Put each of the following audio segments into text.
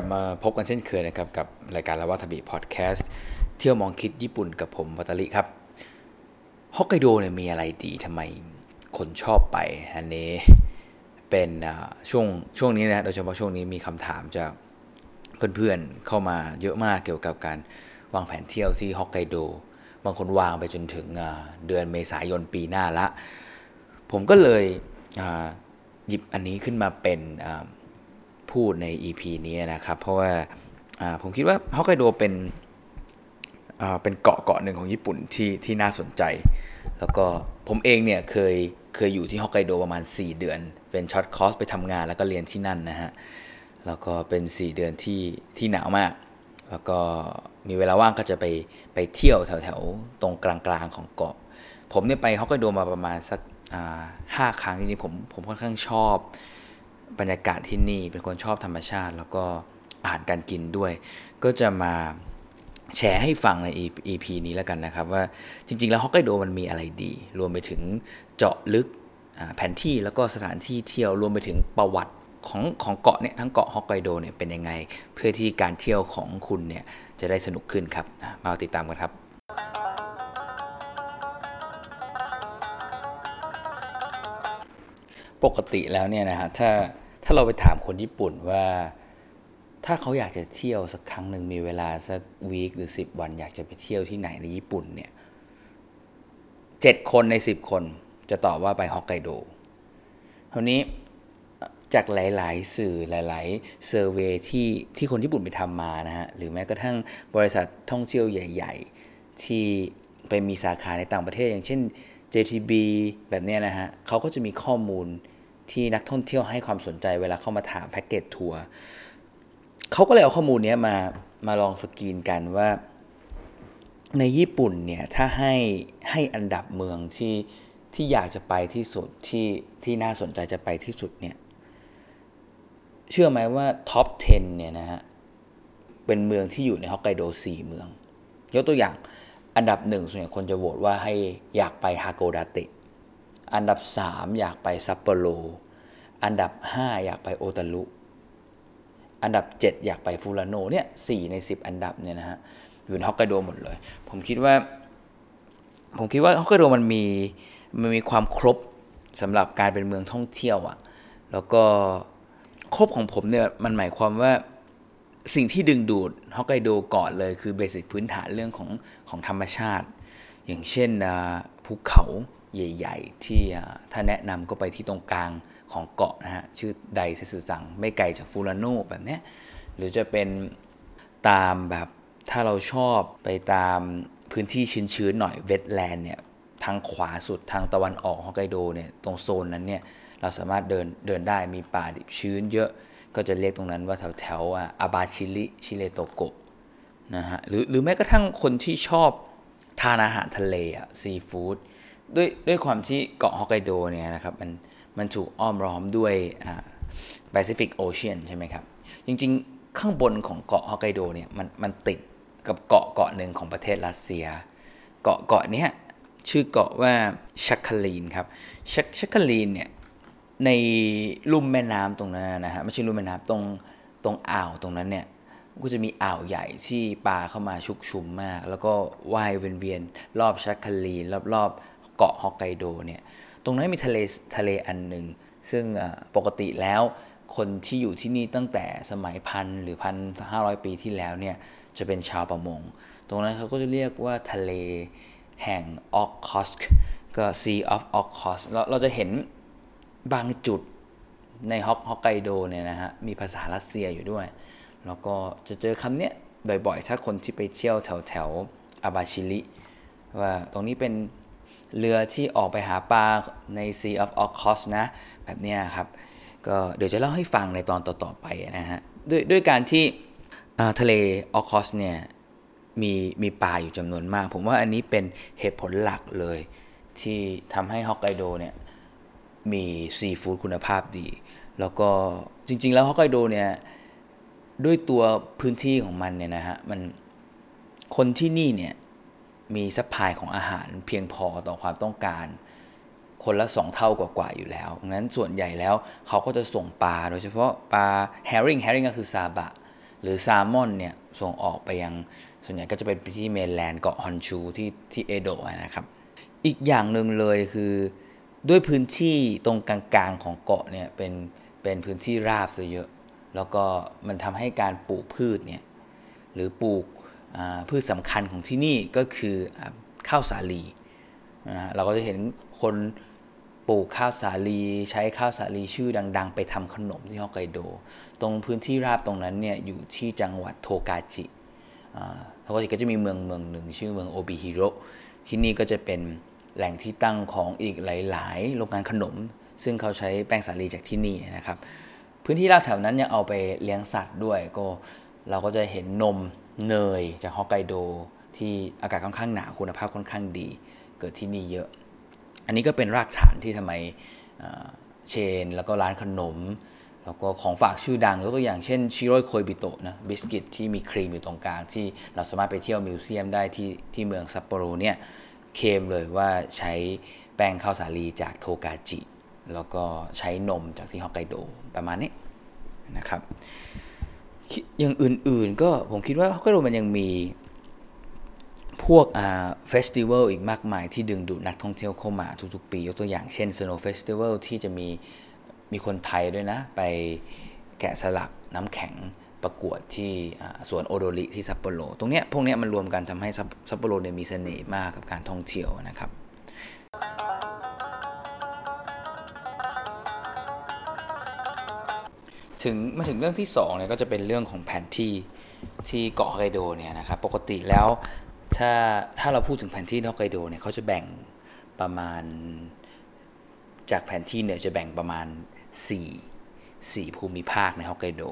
ลับมาพบกันเช่นเคยนะครับ กับรายการละวัทบิพอดแคสต์เที่ยวมองคิดญี่ปุ่นกับผมวัตลิครับฮอกไกโดเนี่ยมีอะไรดีทำไมคนชอบไปอันนี้เป็นช่วงช่วงนี้นะโดยเฉพาะช่วงนี้มีคำถามจากเพื่อนๆเข้ามาเยอะมากเกี่ยวกับการวางแผนเที่ยวที่ฮอกไกโดบางคนวางไปจนถึงเดือนเมษายนปีหน้าละ ผมก็เลยหยิบอันนี้ขึ้นมาเป็น พูดใน EP นี้นะครับ เพราะว่าผมคิดว่าฮอกไกโดเป็นเป็นเกาะเกาะหนึ่งของญี่ปุ่นที่ที่น่าสนใจ แล้วก็ผมเองเนี่ยเคยเคยอยู่ที่ฮอกไกโดประมาณ 4 เดือน เป็น short course ไปทำงานแล้วก็เรียนที่นั่นนะฮะ แล้วก็เป็น 4 เดือนที่ที่หนาวมาก แล้วก็มีเวลาว่างก็จะไปไปเที่ยวแถวแถวตรงกลางๆของเกาะ ผมเนี่ยไปฮอกไกโดมาประมาณสักห้าครั้งจริงๆผมผมค่อนข้างชอบ บรรยากาศที่นี่เป็นคนชอบธรรมชาติ แล้วก็อาหารการกินด้วย ก็จะมาแชร์ให้ฟังใน EP นี้แล้วกันนะครับ ว่าจริง ๆ แล้วฮอกไกโดมันมีอะไรดี รวมไปถึงเจาะลึกแผนที่แล้วก็สถานที่เที่ยวรวมไปถึงประวัติของของเกาะเนี่ยทั้งเกาะฮอกไกโดเนี่ยเป็นยังไง เพื่อที่การเที่ยวของคุณเนี่ยจะได้สนุกขึ้นครับมาติดตามกันครับ ปกติแล้วเนี่ยนะฮะถ้าถ้าเราไปถามคนญี่ปุ่นว่า ถ้าเขาอยากจะเที่ยวสักครั้งหนึ่งมีเวลาสักวีคหรือ 10 วันอยากจะไปเที่ยวที่ไหนในญี่ปุ่นเนี่ยเจ็ดคนใน 10 คนจะตอบว่าไปฮอกไกโดคราวนี้จากหลาย ๆ สื่อหลาย ๆ เซอร์เวที่ที่คนญี่ปุ่นไปทำมานะฮะ หรือแม้กระทั่งบริษัทท่องเที่ยวใหญ่ ๆ ที่ไปมีสาขาในต่างประเทศอย่างเช่น JTB แบบนี้นะฮะเขาก็จะมีข้อมูล ที่นักท่องเที่ยวให้ความสนใจเวลาเข้ามาถามแพ็กเกจทัวร์เขาก็เลยเอาข้อมูลนี้มามาลองสกรีนกันว่า ในญี่ปุ่นเนี่ยถ้าให้ให้อันดับเมืองที่ที่อยากจะไปที่สุดที่ที่น่าสนใจจะไปที่สุดเนี่ยเชื่อไหมว่า top 10 เนี่ยนะฮะเป็นเมืองที่อยู่ในฮอกไกโด4เมือง ยกตัวอย่างอันดับหนึ่งส่วนใหญ่คนจะโหวตว่าให้อยากไปฮาโกดาเตะ อันดับ 3 อยากไปซัปโปโร อันดับ 5 อยากไปโอตารุ อันดับ 7 อยากไปฟูราโนเนี่ย สี่ใน 10 อันดับเนี่ยนะฮะ อยู่ในฮอกไกโดหมดเลย ผมคิดว่า ผมคิดว่าฮอกไกโดมันมี มันมีความครบสำหรับการเป็นเมืองท่องเที่ยวอะ่ะ แล้วก็ครบของผมเนี่ยมันหมายความว่าสิ่งที่ดึงดูดฮอกไกโดก่อนเลยคือเบสิกพื้นฐานเรื่องของของธรรมชาติ อย่างเช่น ภูเขาใหญ่ ๆ ที่ถ้าแนะนำก็ไปที่ตรงกลางของเกาะนะฮะ ชื่อไดเซสึซัง ไม่ไกลจากฟูรานโนแบบนี้หรือจะเป็นตามแบบถ้าเราชอบไปตามพื้นที่ชื้นๆหน่อยเวทแลนด์เนี่ยทางขวาสุดทางตะวันออกฮอกไกโดเนี่ยตรงโซนนั้นเนี่ยเราสามารถเดินเดินได้มีป่าดิบชื้นเยอะก็จะเรียกตรงนั้นว่าแถวแถวอาบาชิลิชิเลโตโกะนะฮะหรือหรือแม้กระทั่งคนที่ชอบ ทานอาหารทะเลอะซีฟู้ดด้วยด้วยความที่เกาะฮอกไกโดเนี่ยนะครับมันมันถูกอ้อมล้อมด้วยแปซิฟิกโอเชียนใช่ไหมครับ จริงๆ ข้างบนของเกาะฮอกไกโดเนี่ยมันมันติดกับเกาะเกาะหนึ่งของประเทศรัสเซีย เกาะเกาะนี้ชื่อเกาะว่าชักคาลีนครับชักชักคาลีนเนี่ยในลุ่มแม่น้ำตรงนั้นนะฮะไม่ใช่ลุ่มแม่น้ำตรงตรงอ่าวตรงนั้นเนี่ย ก็จะมีอ่าวใหญ่ที่ปลาเข้ามาชุกชุมมาก แล้วก็ว่ายเวียนๆรอบชักคาลีรอบๆเกาะฮอกไกโดเนี่ยตรงนั้นมีทะเลทะเลอันหนึ่งซึ่งปกติแล้วคนที่อยู่ที่นี่ตั้งแต่สมัยพันหรือพันห้าร้อยปีที่แล้วเนี่ยจะเป็นชาวประมง ตรงนั้นเขาก็จะเรียกว่าทะเลแห่งออกคอสก็ Sea of o k o s เราเราจะเห็นบางจุดในฮอกฮอกไกโดเนี่ยนะฮะมีภาษารัสเซียอยู่ด้วย แล้วก็จะเจอคำเนี้ยบ่อยๆ ถ้าคนที่ไปเที่ยวแถวแถวอาบาชิลิ ว่าตรงนี้เป็นเรือที่ออกไปหาปลาใน Sea of o k o s นะ แบบนี้ครับ ก็เดี๋ยวจะเล่าให้ฟังในตอนต่อๆไปนะฮะ ด้วยด้วยการที่ทะเลออคอสเนี่ยมีมีปลาอยู่จำนวนมาก ผมว่าอันนี้เป็นเหตุผลหลักเลย ที่ทำให้ฮอกไกโดเนี่ยมีซีฟู้ดคุณภาพดี แล้วก็จริงๆแล้วฮอกไกโดเนี่ย ด้วยตัวพื้นที่ของมันเนี่ยนะฮะมันคนที่นี่เนี่ยมี supply ของอาหารเพียงพอต่อความต้องการ คนละสองเท่ากว่าๆอยู่แล้วงั้นส่วนใหญ่แล้วเขาก็จะส่งปลาโดยเฉพาะปลา herring herring ก็คือซาบะ หรือแซลมอนเนี่ยส่งออกไปยังส่วนใหญ่ก็จะเป็นไปที่ mainland เกาะฮอนชูที่ที่เอโดะนะครับ อีกอย่างหนึ่งเลยคือด้วยพื้นที่ตรงกลางๆของเกาะเนี่ยเป็นเป็นพื้นที่ราบซะเยอะ แล้วก็มันทำให้การปลูกพืชเนี่ยหรือปลูกพืชสำคัญของที่นี่ก็คือข้าวสาลีนะเราก็จะเห็นคนปลูกข้าวสาลีใช้ข้าวสาลีชื่อดัง ๆ ไปทำขนมที่ฮอกไกโด ตรงพื้นที่ราบตรงนั้นเนี่ยอยู่ที่จังหวัดโทกาจิแล้วก็จะมีเมืองเมืองหนึ่งชื่อเมืองโอบิฮิโรที่นี่ก็จะเป็นแหล่งที่ตั้งของอีกหลาย ๆ โรงงานขนม ซึ่งเขาใช้แป้งสาลีจากที่นี่นะครับ พื้นที่ราบแถวนั้นยังเอาไปเลี้ยงสัตว์ด้วยก็เราก็จะเห็นนมเนยจากฮอกไกโดที่อากาศค่อนข้างหนาวคุณภาพค่อนข้างดี เกิดที่นี่เยอะ อันนี้ก็เป็นรากฐานที่ทำไม chain แล้วก็ร้านขนม แล้วก็ของฝากชื่อดังยกตัวอย่างเช่นชิโรอิโคอิบิโตะนะบิสกิตที่มีครีมอยู่ตรงกลาง ที่เราสามารถไปเที่ยว museum ได้ที่ที่เมืองซัปโปโรเนี่ยเคมเลยว่าใช้แป้งข้าวสาลีจากโทกาจิ แล้วก็ใช้นมจากที่ฮอกไกโดประมาณนี้นะครับอย่างอื่นๆก็ผมคิดว่าฮอกไกโดมันยังมีพวกอ่า festival อีกมากมายที่ดึงดูดนักท่องเที่ยวเข้ามาทุกๆ ปี ยกตัวอย่างเช่น Snow Festival ที่จะมีมีคนไทยด้วยนะ ไปแกะสลักน้ำแข็งประกวดที่สวนโอโดริที่ซัปโปโรตรงเนี้ยพวกเนี้ยมันรวมกันทำให้ซัปโปโรเนี่ยมีเสน่ห์มากกับการท่องเที่ยวนะครับ ถึงมาถึงเรื่องที่2เนี่ยก็จะเป็นเรื่องของแผนที่ที่เกาะฮอกไกโดเนี่ยนะครับปกติแล้วถ้าถ้าเราพูดถึงแผนที่ฮอกไกโดเนี่ยเขาจะแบ่งประมาณจากแผนที่เนี่ยจะแบ่งประมาณ 4 4 ภูมิภาคในฮอกไกโด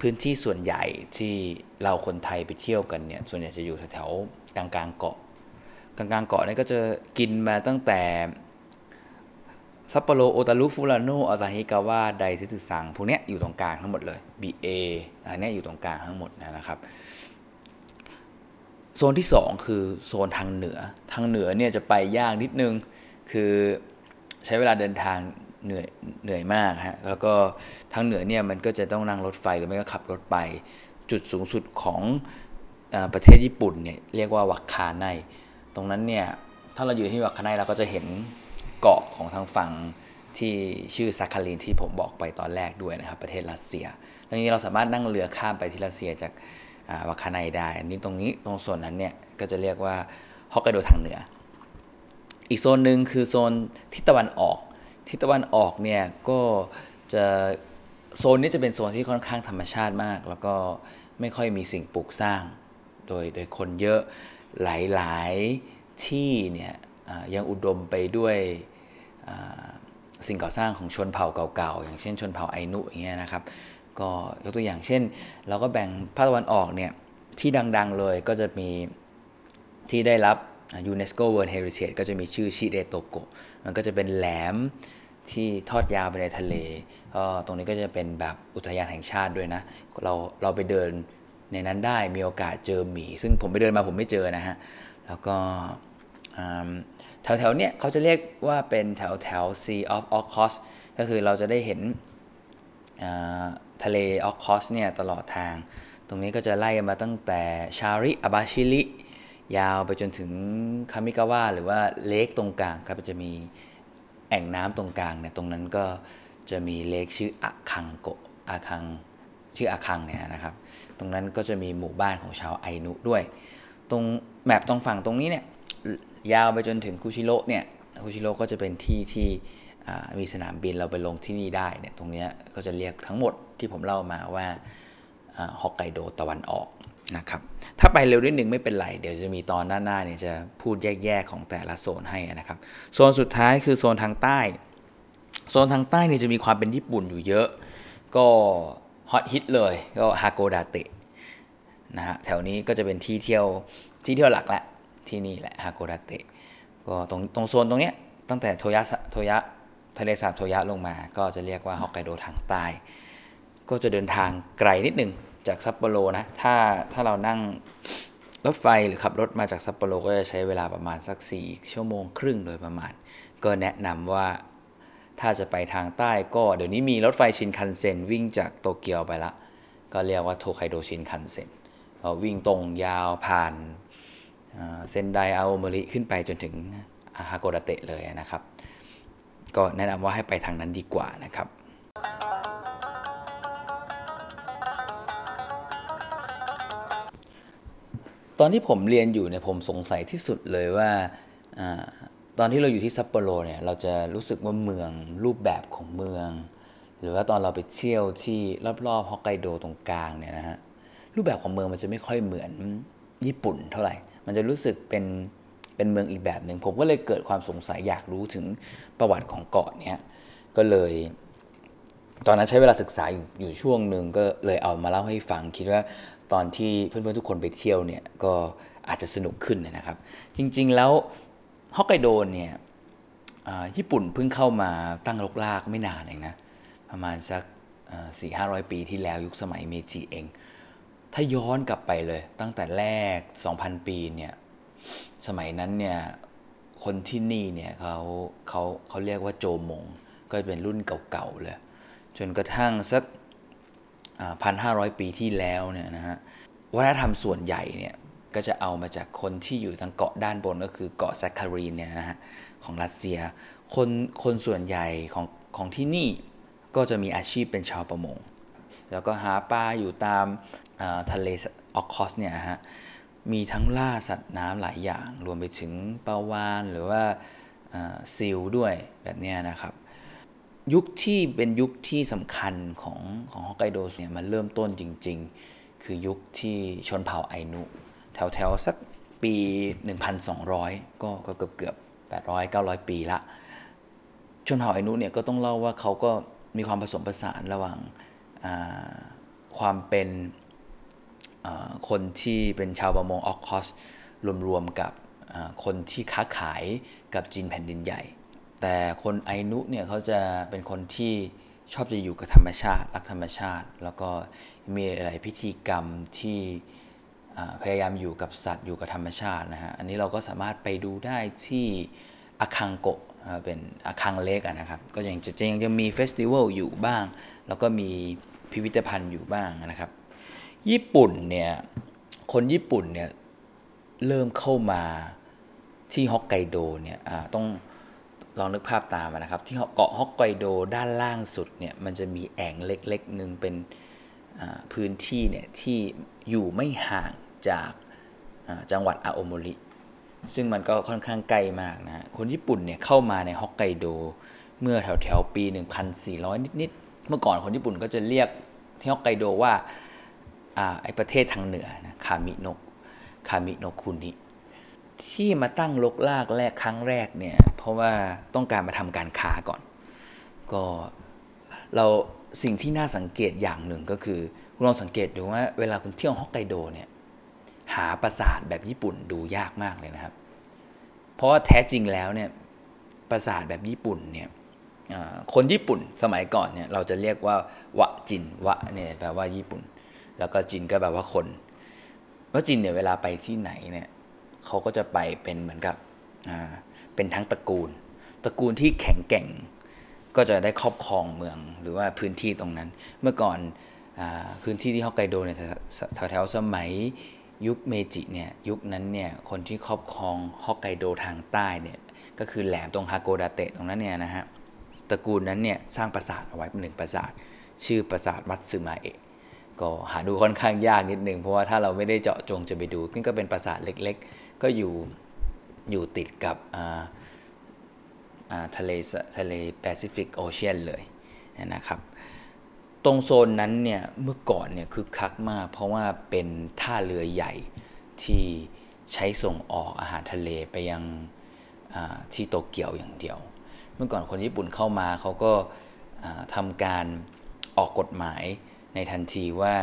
พื้นที่ส่วนใหญ่ที่เราคนไทยไปเที่ยวกันเนี่ยส่วนใหญ่จะอยู่แถวกลางกลางเกาะกลางกลางเกาะนี่ก็จะกินมาตั้งแต่ ซัปโปโรโอตารุฟูรานโนอาซาฮิกาวะไดซิสึซังพวกนี้อยู่ตรงกลางทั้งหมดเลย BA อันนี้อยู่ตรงกลางทั้งหมดนะครับโซนที่ 2 คือโซนทางเหนือ ทางเหนือเนี่ยจะไปยากนิดนึง คือใช้เวลาเดินทางเหนื่อยเหนื่อยมากฮะ แล้วก็ทางเหนือเนี่ยมันก็จะต้องนั่งรถไฟหรือไม่ก็ขับรถไป จุดสูงสุดของอประเทศญี่ปุ่นเนี่ยเรียกว่าวักคาไน ตรงนั้นเนี่ยถ้าเราอยู่ที่วักคาไนเราก็จะเห็น เกาะของทางฝั่งที่ชื่อซาคารินที่ผมบอกไปตอนแรกด้วยนะครับ ประเทศรัสเซียตรงนี้เราสามารถนั่งเรือข้ามไปที่รัสเซียจากวัคคาไนได้อันนี้ตรงนี้ตรงส่วนนั้นเนี่ยก็จะเรียกว่าฮอกไกโดทางเหนือ อีกโซนหนึ่งคือโซนทิศตะวันออกทิศตะวันออกเนี่ยก็จะโซนนี้จะเป็นโซนที่ค่อนข้างธรรมชาติมาก แล้วก็ไม่ค่อยมีสิ่งปลูกสร้าง โดยโดยคนเยอะหลายๆที่เนี่ย ยังอุดมไปด้วยสิ่งก่อสร้างของชนเผ่าเก่าๆ อย่างเช่นชนเผ่าไอนุอย่างเงี้ยนะครับ ก็ยกตัวอย่างเช่น เราก็แบ่งภาคตะวันออกเนี่ยที่ดังๆเลยก็จะมีที่ได้รับยูเนสโกเวิร์ d เฮริเทจก็จะมีชื่อชิเรโตโกะมันก็จะเป็นแหลมที่ทอดยาวไปในทะเลก็ตรงนี้ก็จะเป็นแบบอุทยานแห่งชาติด้วยนะ เราเราไปเดินในนั้นได้มีโอกาสเจอหมี ซึ่งผมไปเดินมาผมไม่เจอนะฮะ แล้วก็ แถวแถวเนี้ยเขาจะเรียกว่าเป็นแถวแถว Sea of o c o s ก็คือเราจะได้เห็นทะเลออคอสเนี่ยตลอดทาง ตรงนี้ก็จะไล่มาตั้งแต่ชาริอาบาชิลิ ยาวไปจนถึงคามิกาวะหรือว่าเลกตรงกลางครับจะมีแอ่งน้ำตรงกลางเนี่ยตรงนั้นก็จะมีเลกชื่ออะคังโกอะคังชื่ออะคังเนี่ยนะครับ ตรงนั้นก็จะมีหมู่บ้านของชาวไอนุด้วย ตรงแมปตรงฝั่งตรงนี้เนี่ย ยาวไปจนถึงคุชิโร่เนี่ยคุชิโร่ก็จะเป็นที่ที่มีสนามบินเราไปลงที่นี่ได้เนี่ยตรงนี้ก็จะเรียกทั้งหมดที่ผมเล่ามาว่าฮอกไกโดตะวันออกนะครับถ้าไปเร็วนิดนึงไม่เป็นไรเดี๋ยวจะมีตอนหน้าๆเนี่ยจะพูดแยกๆของแต่ละโซนให้นะครับโซนสุดท้ายคือโซนทางใต้ โซนทางใต้เนี่ยจะมีความเป็นญี่ปุ่นอยู่เยอะ ก็ฮอตฮิตเลยก็ฮาโกดาเตะนะฮะแถวนี้ก็จะเป็นที่เที่ยวที่เที่ยวหลักแหละ ที่นี่แหละฮาโกดาเตะก็ตรงตรงโซนตรงเนี้ยตั้งแต่โทยะโทยะทะเลสาบโทยะลงมา ก็จะเรียกว่าฮอกไกโดทางใต้ ก็จะเดินทางไกลนิดหนึ่งจากซัปโปโรนะถ้าถ้าเรานั่งรถไฟหรือขับรถมาจากซัปโปโรก็จะใช้เวลาประมาณสัก 4 ชั่วโมงครึ่งโดยประมาณ ก็แนะนำว่าถ้าจะไปทางใต้ก็เดี๋ยวนี้มีรถไฟชินคันเซ็นวิ่งจากโตเกียวไปละ ก็ก็เรียกว่าโทไคโดชินคันเซ็นวิ่งตรงยาวผ่าน เซนไดอาโอมริขึ้นไปจนถึงอาฮาโกดาเตะเลยนะครับ ก็แนะนำว่าให้ไปทางนั้นดีกว่านะครับตอนที่ผมเรียนอยู่เนี่ยผมสงสัยที่สุดเลยว่าอตอนที่เราอยู่ที่ซัปโปโรเนี่ยเราจะรู้สึกว่าเมืองรูปแบบของเมือง หรือว่าตอนเราไปเที่ยวที่รอบๆฮอกไกโดตรงกลางเนี่ยนะฮะรูปแบบของเมืองมันจะไม่ค่อยเหมือนญี่ปุ่นเท่าไหร่ มันจะรู้สึกเป็นเป็นเมืองอีกแบบหนึ่งผมก็เลยเกิดความสงสัยอยากรู้ถึงประวัติของเกาะเนี้ยก็เลย ตอนนั้นใช้เวลาศึกษาอยู่อยู่ช่วงหนึ่งก็เลยเอามาเล่าให้ฟัง คิดว่าตอนที่เพื่อนๆทุกคนไปเที่ยวเนี่ยก็อาจจะสนุกขึ้นนะครับ จริง ๆ แล้วฮอกไกโดเนี่ยญี่ปุ่นเพิ่งเข้ามาตั้งรกรากไม่นานเองนะประมาณสักสี่ห้าร้อยปีที่แล้วยุคสมัยเมจิเอง ถ้าย้อนกลับไปเลย ตั้งแต่แรก 2,000 ปีเนี่ย สมัยนั้นเนี่ยคนที่นี่เนี่ยเขาเขาเขาเรียกว่าโจมง ก็เป็นรุ่นเก่าๆเลย จนกระทั่งสักพันห้าร้อยปีที่แล้วเนี่ยนะฮะวัฒนธรรมส่วนใหญ่เนี่ยก็จะเอามาจากคนที่อยู่ทางเกาะด้านบนก็คือเกาะซาคาลินเนี่ยนะฮะของรัสเซีย คนคนส่วนใหญ่ของของที่นี่ก็จะมีอาชีพเป็นชาวประมง แล้วก็หาปลาอยู่ตามทะเลโอค็อตสก์เนี่ยฮะมีทั้งล่าสัตว์น้ำหลายอย่าง รวมไปถึงปลาวาฬหรือว่า seal ด้วยแบบนี้นะครับ ยุคที่เป็นยุคที่สำคัญของของฮอกไกโดเนี่ยมันเริ่มต้นจริง ๆ คือยุคที่ชนเผ่าไอนุ แถวแถวสักปี 1,200 ก็ก็เกือบเกือบ800 900 ปีละ ชนเผ่าไอนุเนี่ยก็ต้องเล่าว่าเขาก็มีความผสมผสานระหว่าง ความเป็นคนที่เป็นชาวประมงออกคอสรวมๆกับคนที่ค้าขายกับจีนแผ่นดินใหญ่ แต่คนไอนุเนี่ยเขาจะเป็นคนที่ชอบจะอยู่กับธรรมชาติ รักธรรมชาติ แล้วก็มีหลายพิธีกรรมที่พยายามอยู่กับสัตว์อยู่กับธรรมชาตินะฮะ อันนี้เราก็สามารถไปดูได้ที่อาคังโกะ เป็นอาคังเล็กนะครับ ก็ยังจะยังจะมีเฟสติวัลอยู่บ้าง แล้วก็มีพิพิธภัณฑ์อยู่บ้างนะครับ ญี่ปุ่นเนี่ย คนญี่ปุ่นเนี่ยเริ่มเข้ามาที่ฮอกไกโดเนี่ยต้องลองนึกภาพตามนะครับ ที่เกาะฮอกไกโดด้านล่างสุดเนี่ยมันจะมีแอ่งเล็กๆหนึ่งเป็นพื้นที่เนี่ยที่อยู่ไม่ห่างจากจังหวัดอาโอโมริ ซึ่งมันก็ค่อนข้างไกลมากนะคนญี่ปุ่นเนี่ยเข้ามาในฮอกไกโดเมื่อแถวแถวปี 1400 นิดๆ เมื่อก่อนคนญี่ปุ่นก็จะเรียกที่ฮอกไกโดว่าไอประเทศทางเหนือนะคามิโนะคามิโนะคุนิที่มาตั้งลกลากแรกครั้งแรกเนี่ยเพราะว่าต้องการมาทำการค้าก่อน ก็เราสิ่งที่น่าสังเกตอย่างหนึ่งก็คือคุณลองสังเกตดูว่าเวลาคุณเที่ยวฮอกไกโดเนี่ย หาปราสาทแบบญี่ปุ่นดูยากมากเลยนะครับ เพราะว่าแท้จริงแล้วเนี่ยปราสาทแบบญี่ปุ่นเนี่ยคนญี่ปุ่นสมัยก่อนเนี่ยเราจะเรียกว่าวะจินวะเนี่ยแปลว่าญี่ปุ่น แล้วก็จินก็แปลว่าคนว่าจินเนี่ยเวลาไปที่ไหนเนี่ยเขาก็จะไปเป็นเหมือนกับเป็นทั้งตระกูล ตระกูลที่แข็งแกร่งก็จะได้ครอบครองเมืองหรือว่าพื้นที่ตรงนั้น เมื่อก่อนอพื้นที่ที่ฮอกไกโดเนี่ยแถวแถวสมัย ยุคเมจิเนี่ยยุคนั้นเนี่ยคนที่ครอบครองฮอกไกโดทางใต้เนี่ยก็คือแหลมตรงฮาโกดาเตะตรงนั้นเนี่ยนะฮะตระกูลนั้นเนี่ยสร้างปราสาทเอาไว้เป็นหนึ่งปราสาท ชื่อปราสาทวัดซึมาเอะก็หาดูค่อนข้างยากนิดนึงเพราะว่าถ้าเราไม่ได้เจาะจงจะไปดูนี่ก็เป็นปราสาทเล็กๆ ก็อยู่อยู่ติดกับทะเลทะเลแปซิฟิกโอเชียนเลยนะครับ ตรงโซนนั้นเนี่ยเมื่อก่อนเนี่ยคือคักมาก เพราะว่าเป็นท่าเรือใหญ่ที่ใช้ส่งออกอาหารทะเลไปยังที่โตเกียวอย่างเดียว เมื่อก่อนคนญี่ปุ่นเข้ามาเขาก็ทำการออกกฎหมายในทันทีว่า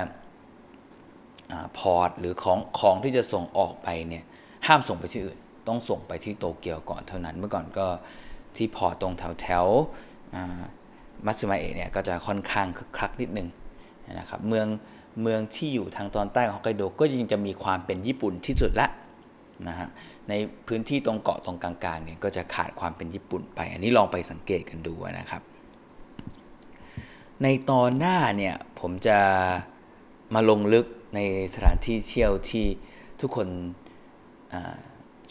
port หรือของของที่จะส่งออกไปเนี่ยห้ามส่งไปที่อื่น ต้องส่งไปที่โตเกียวก่อนเท่านั้น เมื่อก่อนก็ที่ port ตรงแถวแถว มัตสึมาเอะเนี่ยก็จะค่อนข้างคึกคักนิดนึงนะครับเมืองเมืองที่อยู่ทางตอนใต้ของฮอกไกโดก็ยังจะมีความเป็นญี่ปุ่นที่สุดละนะฮะในพื้นที่ตรงเกาะตรงกลางๆเนี่ยก็จะขาดความเป็นญี่ปุ่นไป อันนี้ลองไปสังเกตกันดูนะครับ ในตอนหน้าเนี่ยผมจะมาลงลึกในสถานที่เที่ยวที่ทุกคนอ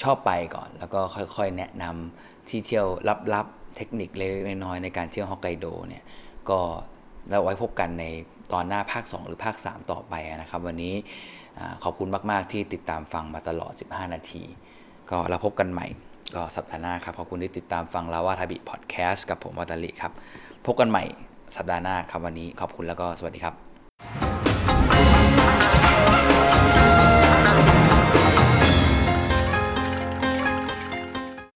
ชอบไปก่อน แล้วก็ค่อยๆแนะนำที่เที่ยวลับๆ เทคนิคเล็กๆน้อยๆในการเที่ยวฮอกไกโดเนี่ยก็แล้วไว้พบกันในตอนหน้าภาค 2 หรือภาค 3 ต่อไปนะครับ วันนี้ขอบคุณมากๆที่ติดตามฟังมาตลอด 15 นาที ก็เราพบกันใหม่ก็สัปดาห์หน้าครับขอบคุณที่ติดตามฟังลาวาทาบิพอดแคสต์กับผมวัตลิครับ พบกันใหม่สัปดาห์หน้าครับวันนี้ขอบคุณแล้วก็สวัสดีครับ